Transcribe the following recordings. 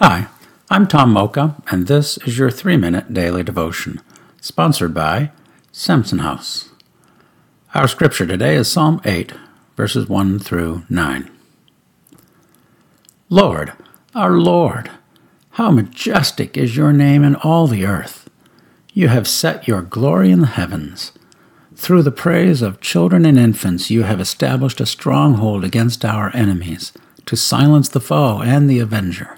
Hi, I'm Tom Mocha, and this is your three minute daily devotion, sponsored by Samson House. Our scripture today is Psalm 8, verses 1 through 9. Lord, our Lord, how majestic is your name in all the earth! You have set your glory in the heavens. Through the praise of children and infants, you have established a stronghold against our enemies, to silence the foe and the avenger.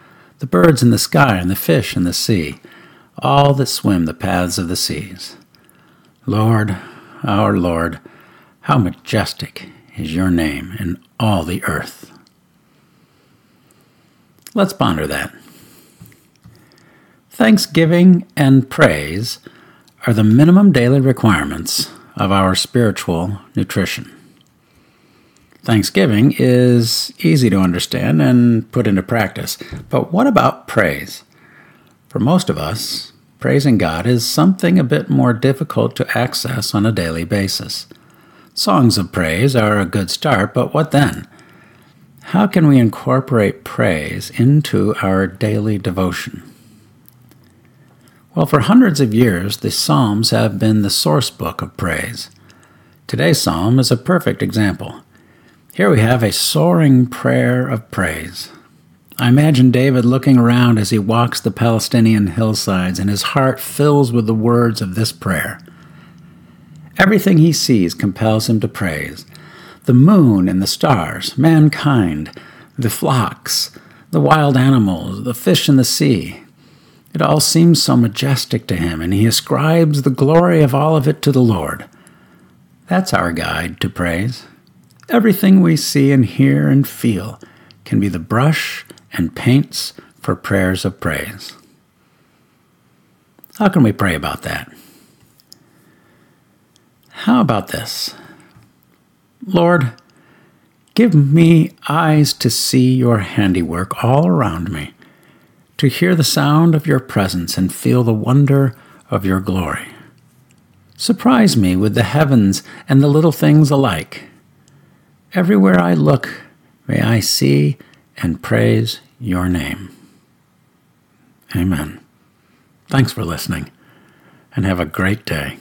the birds in the sky and the fish in the sea, all that swim the paths of the seas. Lord, our Lord, how majestic is your name in all the earth. Let's ponder that. Thanksgiving and praise are the minimum daily requirements of our spiritual nutrition. Thanksgiving is easy to understand and put into practice. But what about praise? For most of us, praising God is something a bit more difficult to access on a daily basis. Songs of praise are a good start, but what then? How can we incorporate praise into our daily devotion? Well, for hundreds of years, the Psalms have been the source book of praise. Today's psalm is a perfect example. Here we have a soaring prayer of praise. I imagine David looking around as he walks the Palestinian hillsides, and his heart fills with the words of this prayer. Everything he sees compels him to praise the moon and the stars, mankind, the flocks, the wild animals, the fish in the sea. It all seems so majestic to him, and he ascribes the glory of all of it to the Lord. That's our guide to praise. Everything we see and hear and feel can be the brush and paints for prayers of praise. How can we pray about that? How about this? Lord, give me eyes to see your handiwork all around me, to hear the sound of your presence and feel the wonder of your glory. Surprise me with the heavens and the little things alike. Everywhere I look, may I see and praise your name. Amen. Thanks for listening, and have a great day.